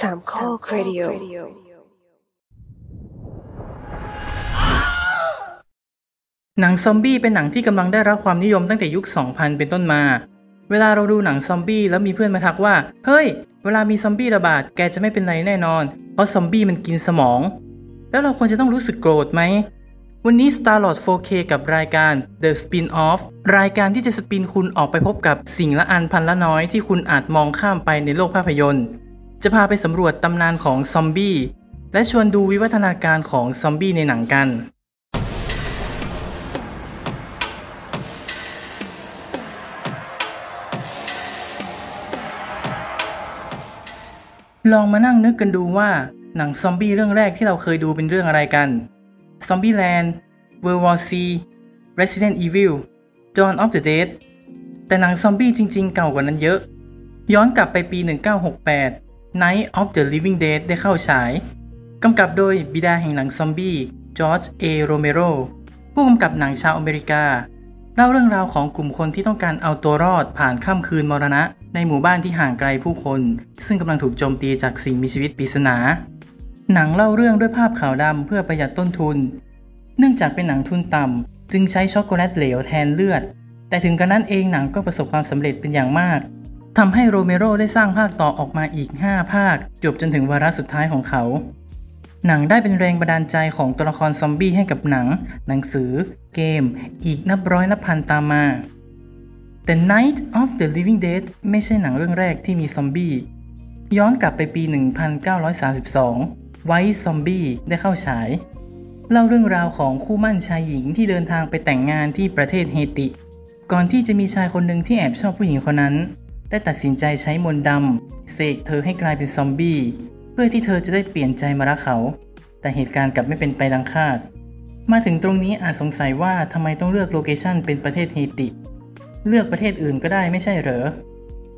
สามข้อครดิโอหนังซอมบี้เป็นหนังที่กำลังได้รับความนิยมตั้งแต่ยุค 2000 เป็นต้นมา เวลาเราดูหนังซอมบี้แล้วมีเพื่อนมาทักว่า เฮ้ย เวลามีซอมบี้ระบาดแกจะไม่เป็นไรแน่นอน เพราะซอมบี้มันกินสมอง แล้วเราควรจะต้องรู้สึกโกรธไหม วันนี้ Starlord 4K กับรายการ The Spin-off รายการที่จะสปินคุณออกไปพบกับสิ่งละอันพันละน้อยที่คุณอาจมองข้ามไปในโลกภาพยนตร์ จะพาไปสำรวจตำนานของซอมบี้ และชวนดูวิวัฒนาการของซอมบี้ในหนังกัน ลองมานั่งนึกกันดูว่าหนังซอมบี้เรื่องแรกที่เราเคยดูเป็นเรื่องอะไรกัน Zombieland World War C Resident Evil Dawn of the Dead แต่หนังซอมบี้จริงๆเก่ากว่านั้นเยอะ ย้อนกลับไปปี 1968 Night of the Living Dead ได้เข้าฉาย กำกับโดยบิดาแห่งหนังซอมบี้จอร์จเอโรเมโรผู้กำกับหนังชาวอเมริกา เล่าเรื่องราวของกลุ่มคนที่ต้องการเอาตัวรอดผ่านค่ำคืนมรณะ ในหมู่บ้านที่ห่างไกลผู้คน ซึ่งกำลังถูกโจมตีจากสิ่งมีชีวิตปริศนา หนังเล่าเรื่องด้วยภาพขาวดำเพื่อประหยัดต้นทุน เนื่องจากเป็นหนังทุนต่ำจึงใช้ช็อกโกแลตเหลวแทนเลือด แต่ถึงกระนั้นเองหนังก็ประสบความสำเร็จเป็นอย่างมาก ทำให้โรเมโรได้สร้างภาคต่อออกมาอีก 5 ภาค จบจนถึงวาระสุดท้ายของเขา หนังได้เป็นแรงบันดาลใจของตัวละครซอมบี้ให้กับหนัง หนังสือ เกม อีกนับร้อยนับพันตามมาแต่ Night of the Living Dead ไม่ใช่หนังเรื่องแรกที่มีซอมบี้ ย้อนกลับไปปี 1932 ไวท์ซอมบี้ได้เข้าฉาย เล่าเรื่องราวของคู่มั่นชายหญิงที่เดินทางไปแต่งงานที่ประเทศเฮติ ก่อนที่จะมีชายคนหนึ่งที่แอบชอบผู้หญิงคนนั้น ได้ตัดสินใจใช้มนต์ดำเสกเธอให้กลายเป็นซอมบี้ เพื่อที่เธอจะได้เปลี่ยนใจมารักเขา แต่เหตุการณ์กลับไม่เป็นไปดังคาด มาถึงตรงนี้อาจสงสัยว่าทำไมต้องเลือกโลเคชันเป็นประเทศเฮติ เลือกประเทศอื่นก็ได้ไม่ใช่เหรอ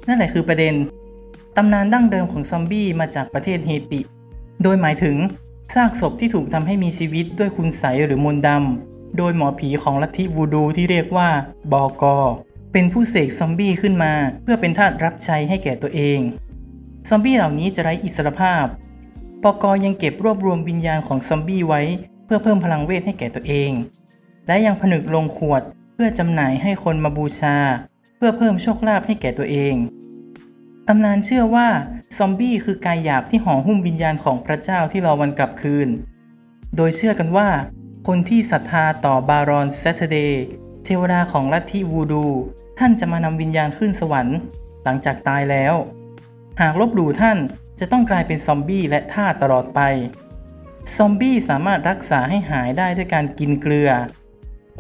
นั่นแหละคือประเด็น ตำนานดั้งเดิมของซอมบี้มาจากประเทศเฮติ โดยหมายถึงซากศพที่ถูกทำให้มีชีวิตด้วยคุณไสหรือมนต์ดำโดยหมอผีของลัทธิวูดูที่เรียกว่าบอกอ เป็นผู้เสกซอมบี้ขึ้นมา เพื่อเป็นทาสรับใช้ให้แก่ตัวเอง ซอมบี้เหล่านี้จะไร้อิสรภาพปกยังเก็บรวบรวมวิญญาณของซอมบี้ไว้ เพื่อเพิ่มพลังเวทให้แก่ตัวเอง และยังผนึกลงขวดเพื่อจำหน่ายให้คนมาบูชา เพื่อเพิ่มโชคลาภให้แก่ตัวเองตำนานเชื่อว่าซอมบี้คือกายหยาบที่ห่อหุ้มวิญญาณของพระเจ้าที่รอวันกลับคืน โดยเชื่อกันว่า คนที่ศรัทธาต่อบารอนเซตเดย์ เทวดาของลัทธิวูดู ท่านจะมานำวิญญาณขึ้นสวรรค์ หลังจากตายแล้ว หากลบหลู่ท่านจะต้องกลายเป็นซอมบี้และท่าตลอดไป ซอมบี้สามารถรักษาให้หายได้ด้วยการกินเกลือ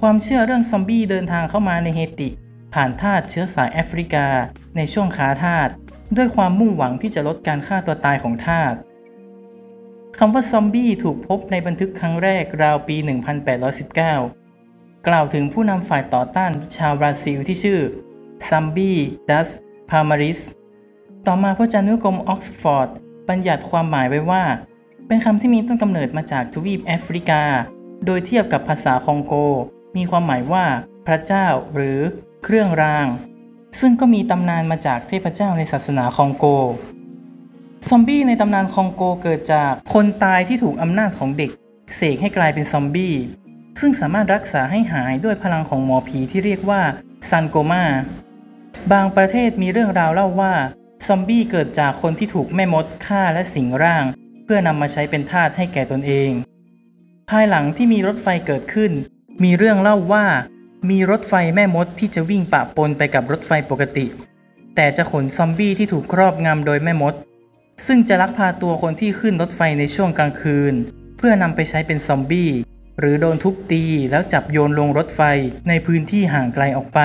ความเชื่อเรื่องซอมบี้เดินทางเข้ามาในเฮติ ผ่านทาสเชื้อสายแอฟริกา ในช่วงค้าทาสด้วยความมุ่งหวังที่จะลดการฆ่าตัวตายของทาสคำว่าซอมบี้ถูกพบในบันทึกครั้งแรกราวปี 1819 กล่าวถึงผู้นำฝ่ายต่อต้านชาวบราซิลที่ชื่อซัมบี้ดัสพามาริส ต่อมาพระจานุกรมออกซฟอร์ดบัญญัติความหมายไว้ว่า เป็นคำที่มีต้นกำเนิดมาจากทวีปแอฟริกา โดยเทียบกับภาษาคองโก มีความหมายว่า พระเจ้าหรือเครื่องราง ซึ่งก็มีตำนานมาจากเทพเจ้าในศาสนาคองโก ซอมบี้ในตำนานคองโกเกิดจากคนตายที่ถูกอำนาจของเด็ก เสกให้กลายเป็นซอมบี้ ซึ่งสามารถรักษาให้หายด้วยพลังของหมอผีที่เรียกว่าซันโกมาบางประเทศมีเรื่องราวเล่าว่า ซอมบี้เกิดจากคนที่ถูกแม่มดฆ่าและสิงร่าง เพื่อนำมาใช้เป็นทาสให้แก่ตนเอง ภายหลังที่มีรถไฟเกิดขึ้น มีเรื่องเล่าว่า มีรถไฟแม่มดที่จะวิ่งปะปนไปกับรถไฟปกติ แต่จะขนซอมบี้ที่ถูกครอบงำโดยแม่มด ซึ่งจะลักพาตัวคนที่ขึ้นรถไฟในช่วงกลางคืน เพื่อนำไปใช้เป็นซอมบี้ หรือโดนทุบตีแล้วจับโยนลงรถไฟในพื้นที่ห่างไกลออกไป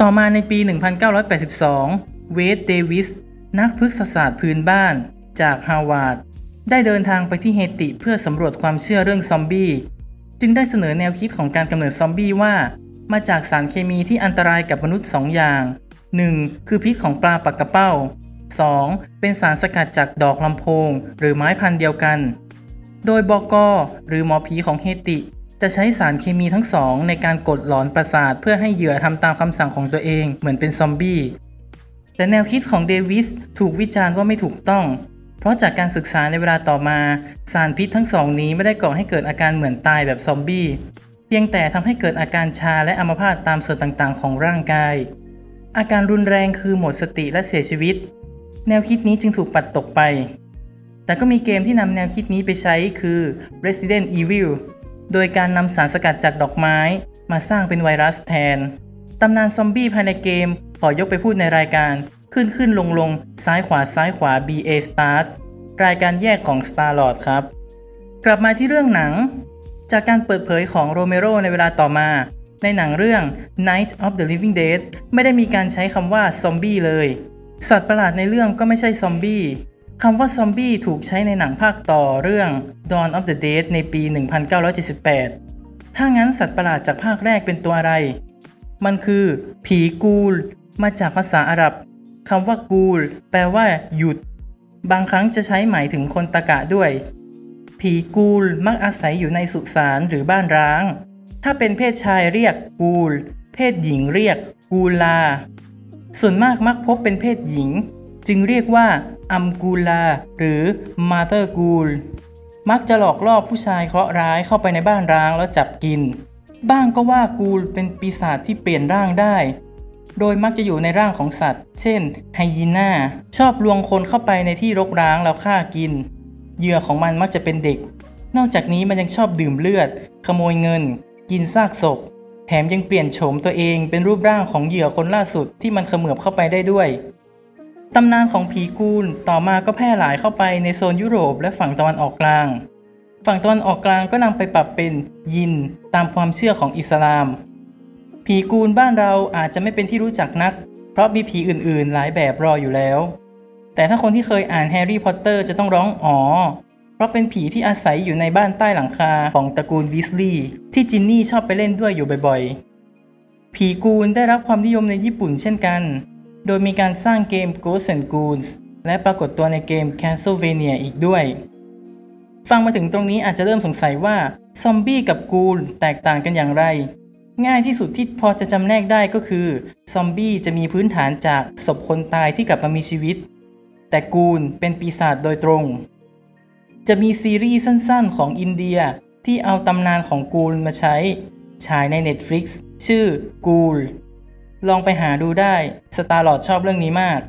ต่อมาในปี 1982 เวดเดวิส นักพฤกษศาสตร์พื้นบ้านจากฮาวาดได้เดินทางไปที่เฮติเพื่อสำรวจความเชื่อเรื่องซอมบี้ จึงได้เสนอแนวคิดของการกำเนิดซอมบี้ว่า มาจากสารเคมีที่อันตรายกับมนุษย์2อย่าง 1. คือพิษของปลาปักกระเป้า 2. เป็นสารสกัดจากดอกลำโพง หรือไม้พันธุ์เดียวกัน โดยบอกอหรือหมอผีของเฮติ จะใช้สารเคมีทั้งสองในการกดหลอนประสาทเพื่อให้เหยื่อทำตามคำสั่งของตัวเองเหมือนเป็นซอมบี้แต่แนวคิดของเดวิสถูกวิจารณ์ว่าไม่ถูกต้อง เพราะจากการศึกษาในเวลาต่อมา สารพิษทั้งสองนี้ไม่ได้ก่อให้เกิดอาการเหมือนตายแบบซอมบี้ เพียงแต่ทำให้เกิดอาการชาและอัมพาตตามส่วนต่างๆ ของร่างกาย อาการรุนแรงคือหมดสติและเสียชีวิต แนวคิดนี้จึงถูกปัดตกไป แต่ก็มีเกมที่นำแนวคิดนี้ไปใช้คือ Resident Evil โดยการนำสารสกัดจากดอกไม้มาสร้างเป็นไวรัสแทน ตำนานซอมบี้ภายในเกม ขอยกไปพูดในรายการ ขึ้นขึ้นลงลงซ้ายขวาซ้ายขวา BA Start รายการแยกของ Star Lord ครับ กลับมาที่เรื่องหนัง จากการเปิดเผยของโรเมโรในเวลาต่อมา ในหนังเรื่อง Night of the Living Dead ไม่ได้มีการใช้คำว่าซอมบี้เลย สัตว์ประหลาดในเรื่องก็ไม่ใช่ซอมบี้ คำว่าซอมบี้ถูกใช้ในหนังภาคต่อเรื่อง Dawn of the Dead ในปี 1978 ถ้างั้นสัตว์ประหลาดจากภาคแรกเป็นตัวอะไร มันคือ ผีกูล มาจากภาษาอาหรับคำว่ากูล แปลว่า หยุด บางครั้งจะใช้หมายถึงคนตะกะด้วย ผีกูลมักอาศัยอยู่ในสุสานหรือบ้านร้าง ถ้าเป็นเพศชายเรียกกูล เพศหญิงเรียกกูลา ส่วนมากมักพบเป็นเพศหญิง จึงเรียกว่า อัมกูลา หรือมาเตอร์กูล มักจะหลอกล่อผู้ชายเคราะห์ร้ายเข้าไปในบ้านร้างแล้วจับกิน บ้างก็ว่ากูลเป็นปีศาจที่เปลี่ยนร่างได้ โดยมักจะอยู่ในร่างของสัตว์ เช่น ไฮยีน่า ชอบลวงคนเข้าไปในที่รกร้างแล้วฆ่ากิน เหยื่อของมันมักจะเป็นเด็ก นอกจากนี้มันยังชอบดื่มเลือด ขโมยเงิน กินซากศพ แถมยังเปลี่ยนโฉมตัวเองเป็นรูปร่างของเหยื่อคนล่าสุดที่มันเขมือบเข้าไปได้ด้วย ตำนานของผีกูลต่อมาก็แพร่หลายเข้าไปในโซนยุโรปและฝั่งตะวันออกกลาง ฝั่งตะวันออกกลางก็นำไปปรับเป็นยินตามความเชื่อของอิสลาม ผีกูลบ้านเราอาจจะไม่เป็นที่รู้จักนัก เพราะมีผีอื่นๆ หลายแบบรออยู่แล้ว แต่ถ้าคนที่เคยอ่านแฮร์รี่พอตเตอร์จะต้องร้องอ๋อ เพราะเป็นผีที่อาศัยอยู่ในบ้านใต้หลังคาของตระกูลวิสลีย์ที่จินนี่ชอบไปเล่นด้วยอยู่บ่อยๆ ผีกูลได้รับความนิยมในญี่ปุ่นเช่นกัน โดยมีการสร้างเกม Ghosts and Ghouls และปรากฏตัวในเกม Castlevania อีกด้วย ฟังมาถึงตรงนี้อาจจะเริ่มสงสัยว่า ซอมบี้กับกูลแตกต่างกันอย่างไร ง่ายที่สุดที่พอจะจำแนกได้ก็คือ ซอมบี้จะมีพื้นฐานจากศพคนตายที่กลับมามีชีวิต แต่กูลเป็นปีศาจโดยตรง จะมีซีรีส์สั้นๆ ของอินเดียที่เอาตำนานของกูลมาใช้ ฉายใน Netflix ชื่อกูล ลองไปหาดูได้ สตาร์ลอดชอบเรื่องนี้มาก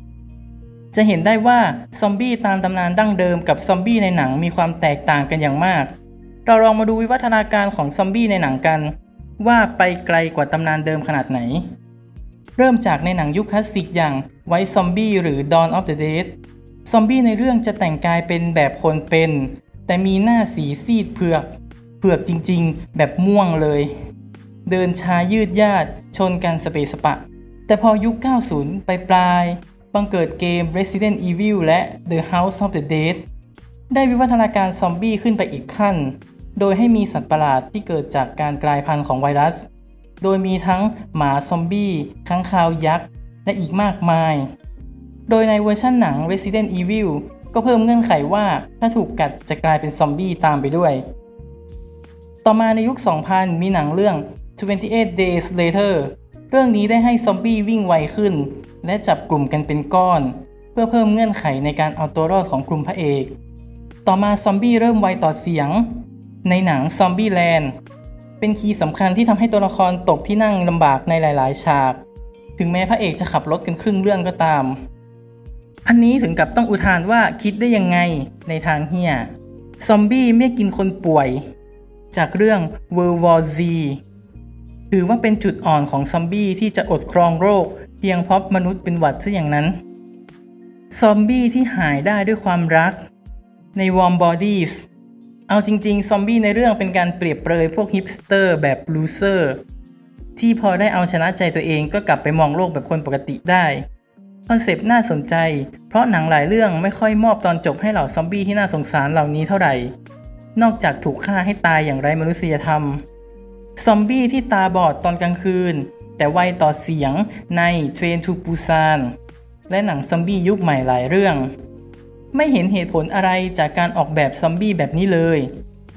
จะเห็นได้ว่าซอมบี้ตามตำนานดั้งเดิมกับซอมบี้ในหนังมีความแตกต่างกันอย่างมาก เราลองมาดูวิวัฒนาการของซอมบี้ในหนังกัน ว่าไปไกลกว่าตำนานเดิมขนาดไหน เริ่มจากในหนังยุคคลาสสิกอย่างไวท์ซอมบี้หรือ Dawn of the Dead ซอมบี้ในเรื่องจะแต่งกายเป็นแบบคนเป็น แต่มีหน้าสีซีดเผือก เผือกจริงๆ แบบม่วงเลย เดินช้ายืดยาดชนกันสเปสปะ แต่พอยุค 90 ไปปลาย บังเกิดเกม Resident Evil และ The House of the Dead ได้วิวัฒนาการซอมบี้ขึ้นไปอีกขั้น โดยให้มีสัตว์ประหลาดที่เกิดจากการกลายพันธุ์ของไวรัส โดยมีทั้งหมาซอมบี้ค้างคาวยักษ์ และอีกมากมาย โดยในเวอร์ชันหนัง Resident Evil ก็เพิ่มเงื่อนไขว่าถ้าถูกกัดจะกลายเป็นซอมบี้ตามไปด้วย ต่อมาในยุค 2000 มีหนังเรื่อง 28 Days Later เรื่องนี้ได้ให้ซอมบี้วิ่งไวขึ้น และจับกลุ่มกันเป็นก้อน เพื่อเพิ่มเงื่อนไขในการเอาตัวรอดของกลุ่มพระเอก ต่อมาซอมบี้เริ่มไวต่อเสียง ในหนังซอมบี้แลนด์เป็นคีย์สำคัญที่ทำให้ตัวละครตกที่นั่งลำบากในหลาย ๆ ฉาก ถึงแม้พระเอกจะขับรถกันครึ่งเรื่องก็ตาม อันนี้ถึงกับต้องอุทานว่าคิดได้ยังไงในทางเฮียซอมบี้ไม่กินคนป่วย จากเรื่อง World War Z ถือว่าเป็นจุดอ่อนของซอมบี้ที่จะอดครองโรค เพียงเพราะมนุษย์เป็นหวัดซะอย่างนั้น ซอมบี้ที่หายได้ด้วยความรัก ใน Warm Bodies เอาจริงๆ ซอมบี้ในเรื่องเป็นการเปรียบเปรยพวกฮิปสเตอร์แบบ loser ที่พอได้เอาชนะใจตัวเองก็กลับไปมองโลกแบบคนปกติได้คอนเซปต์น่าสนใจ เพราะหนังหลายเรื่องไม่ค่อยมอบตอนจบให้เหล่าซอมบี้ที่น่าสงสารเหล่านี้เท่าไหร่ นอกจากถูกฆ่าให้ตายอย่างไร้มนุษยธรรม ซอมบี้ที่ตาบอดตอนกลางคืน แต่ไวต่อเสียงใน Train to Busan และหนังซอมบี้ยุคใหม่หลายเรื่อง ไม่เห็นเหตุผลอะไรจากการออกแบบซอมบี้แบบนี้เลย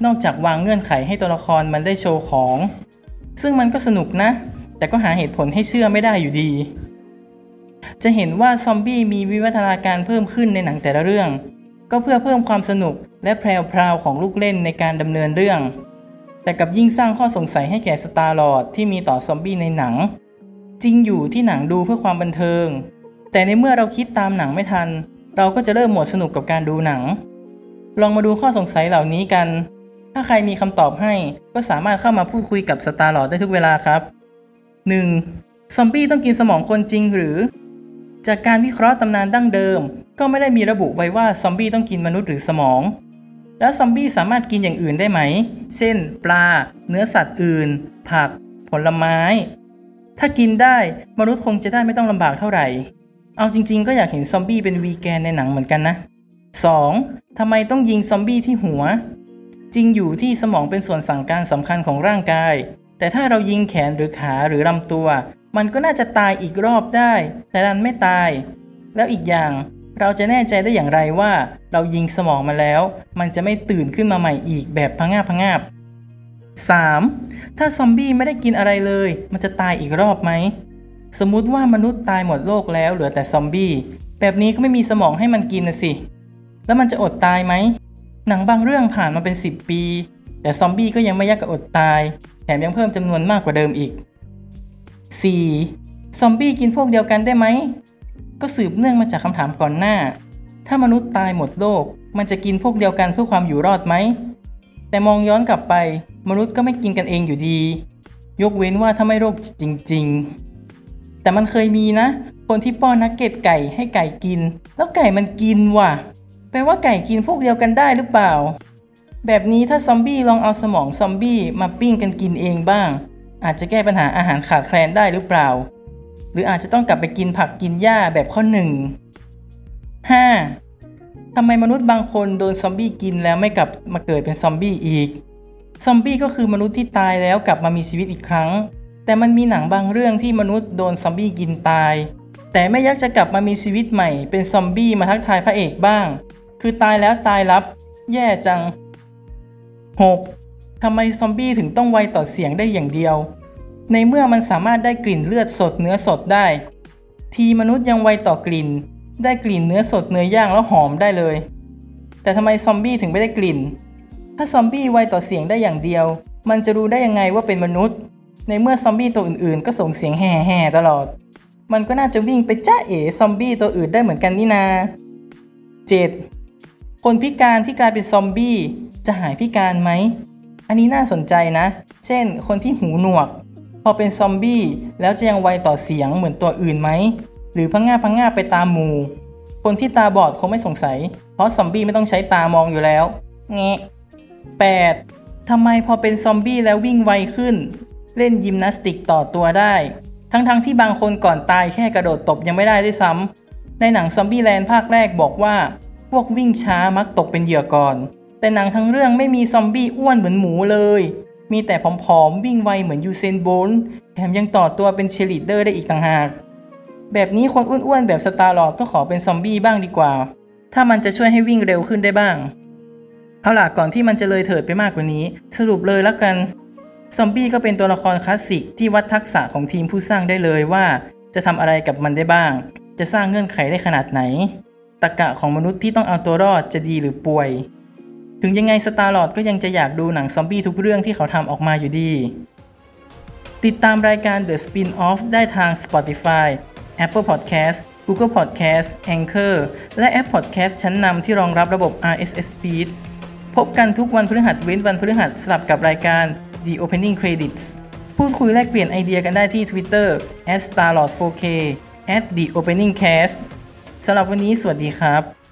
นอกจากวางเงื่อนไขให้ตัวละครมันได้โชว์ของ ซึ่งมันก็สนุกนะ แต่ก็หาเหตุผลให้เชื่อไม่ได้อยู่ดี จะเห็นว่าซอมบี้มีวิวัฒนาการเพิ่มขึ้นในหนังแต่ละเรื่อง ก็ก็เพื่อเพิ่มความสนุกและแพรวๆของลูกเล่นในการดำเนินเรื่อง แต่กลับยิ่งสร้างข้อสงสัยให้แก่สตาร์ลอร์ดที่มีต่อซอมบี้ในหนัง จริงอยู่ที่หนังดูเพื่อความบันเทิง แต่ในเมื่อเราคิดตามหนังไม่ทัน เราก็จะเริ่มหมดสนุกกับการดูหนัง ลองมาดูข้อสงสัยเหล่านี้กัน ถ้าใครมีคำตอบให้ก็สามารถเข้ามาพูดคุยกับสตาร์ลอร์ดได้ทุกเวลาครับ 1. ซอมบี้ต้องกินสมองคนจริงหรือ จากการวิเคราะห์ตำนานดั้งเดิม ก็ไม่ได้มีระบุไว้ว่าซอมบี้ต้องกินมนุษย์หรือสมอง แล้วซอมบี้สามารถกินอย่างอื่นได้ไหม เช่น ปลา เนื้อสัตว์อื่น ผัก ผลไม้ ถ้ากินได้มนุษย์คงจะได้ไม่ต้องลำบากเท่าไหร่ เอาจริง ๆ ก็อยากเห็นซอมบี้เป็นวีแกนในหนังเหมือนกันนะ 2. ทำไมต้องยิงซอมบี้ที่หัว จริงอยู่ที่สมองเป็นส่วนสั่งการสำคัญของร่างกาย แต่ถ้าเรายิงแขนหรือขาหรือลำตัว มันก็น่าจะตายอีกรอบได้ แต่ดันไม่ตาย แล้วอีกอย่าง เราจะแน่ใจได้อย่างไรว่า เรายิงสมองมาแล้ว มันจะไม่ตื่นขึ้นมาใหม่อีกแบบพงาบพงงาบ 3. ถ้าซอมบี้ไม่ได้กินอะไรเลย มันจะตายอีกรอบไหม สมมุติว่ามนุษย์ตายหมดโลกแล้วเหลือแต่ซอมบี้ แบบนี้ก็ไม่มีสมองให้มันกินนะสิ แล้วมันจะอดตายไหม หนังบางเรื่องผ่านมาเป็น 10 ปี แต่ซอมบี้ก็ยังไม่ยากกับอดตาย แถมยังเพิ่มจำนวนมากกว่าเดิมอีก 4. ซอมบี้กินพวกเดียวกันได้ไหม ก็สืบเนื่องมาจากคำถามก่อนหน้า ถ้ามนุษย์ตายหมดโลก มันจะกินพวกเดียวกันเพื่อความอยู่รอดไหม แต่มองย้อนกลับไป มนุษย์ก็ไม่กินกันเองอยู่ดี ยกเว้นว่าถ้าไม่โรคจริง ๆ แต่มันเคยมีนะ คนที่ป้อนนักเก็ตไก่ให้ไก่กิน แล้วไก่มันกินว่ะ แปลว่าไก่กินพวกเดียวกันได้หรือเปล่า แบบนี้ถ้าซอมบี้ลองเอาสมองซอมบี้มาปิ้งกันกินเองบ้าง อาจจะแก้ปัญหาอาหารขาดแคลนได้หรือเปล่า หรืออาจจะต้องกลับไปกินผักกินหญ้าแบบข้อหนึ่ง 5. ทำไมมนุษย์บางคนโดนซอมบี้กินแล้วไม่กลับมาเกิดเป็นซอมบี้อีก ซอมบี้ก็คือมนุษย์ที่ตายแล้วกลับมามีชีวิตอีกครั้ง แต่มันมีหนังบางเรื่องที่มนุษย์โดนซอมบี้กินตาย แต่ไม่ยักจะกลับมามีชีวิตใหม่เป็นซอมบี้มาทักทายพระเอกบ้าง คือตายแล้วตายรับ แย่จัง 6. ทำไมซอมบี้ถึงต้องไวต่อเสียงได้อย่างเดียว ในเมื่อมันสามารถได้กลิ่นเลือดสดเนื้อสดได้ ทีมนุษย์ยังไวต่อกลิ่น ได้กลิ่นเนื้อสดเนื้อย่างแล้วหอมได้เลย แต่ทำไมซอมบี้ถึงไม่ได้กลิ่น ถ้าซอมบี้ไวต่อเสียงได้อย่างเดียว มันจะรู้ได้ยังไงว่าเป็นมนุษย์ ในเมื่อซอมบี้ตัวอื่นๆ ก็ส่งเสียงแห่ๆตลอด มันก็น่าจะวิ่งไปจ้าเอ๋ซอมบี้ตัวอื่นได้เหมือนกันนี่นา 7. คนพิการที่กลายเป็นซอมบี้จะหายพิการไหม อันนี้น่าสนใจนะ เช่น คนที่หูหนวก พอเป็นซอมบี้แล้วจะยังไวต่อเสียงเหมือนตัวอื่นไหม หรือพังงาพังงาไปตามหมู่ คนที่ตาบอดคงไม่สงสัย เพราะซอมบี้ไม่ต้องใช้ตามองอยู่แล้วเงะ 8. ทำไมพอเป็นซอมบี้แล้ววิ่งไวขึ้น เล่นยิมนาสติกต่อตัวได้ ทั้งๆทที่บางคนก่อนตายแค่กระโดดตบยังไม่ได้ด้วยซ้ำในหนังซอมบี้แลนด์ภาคแรกบอกว่า พวกวิ่งช้ามักตกเป็นเหยื่อก่อน แต่หนังทั้งเรื่องไม่มีซอมบี้อ้วนเหมือนหมูเลย มีแต่ผอมๆ วิ่งไวเหมือนยูเซนโบลต์แถมยังต่อตัวเป็นเชลิเดอร์ได้อีกต่างหาก แบบนี้คนอ้วนๆ แบบสตาร์ลอร์ดก็ขอเป็นซอมบี้บ้างดีกว่า ถ้ามันจะช่วยให้วิ่งเร็วขึ้นได้บ้าง เอาล่ะก่อนที่มันจะเลยเถิดไปมากกว่านี้ สรุปเลยแล้วกัน ซอมบี้ก็เป็นตัวละครคลาสสิกที่วัดทักษะของทีมผู้สร้างได้เลยว่า จะทำอะไรกับมันได้บ้าง จะสร้างเงื่อนไขได้ขนาดไหนตรกะของมนุษย์ที่ต้องเอาตัวรอดจะดีหรือป่วย ถึงยังไงสตาร์ลอดก็ยังจะอยากดูหนังซอมบี้ทุกเรื่องที่เขาทำออกมาอยู่ดี ติดตามรายการ The Spin-off ได้ทาง Spotify Apple Podcast Google Podcast Anchor และแอป Podcast ชั้นนำที่รองรับระบบ RSS Feed พบกันทุกวันพฤหัสเว้นวันพฤหัสสลับกับรายการ The Opening Credits พูดคุยแลกเปลี่ยนไอเดียกันได้ที่ Twitter @starlord4k @theopeningcast สำหรับวันนี้สวัสดีครับ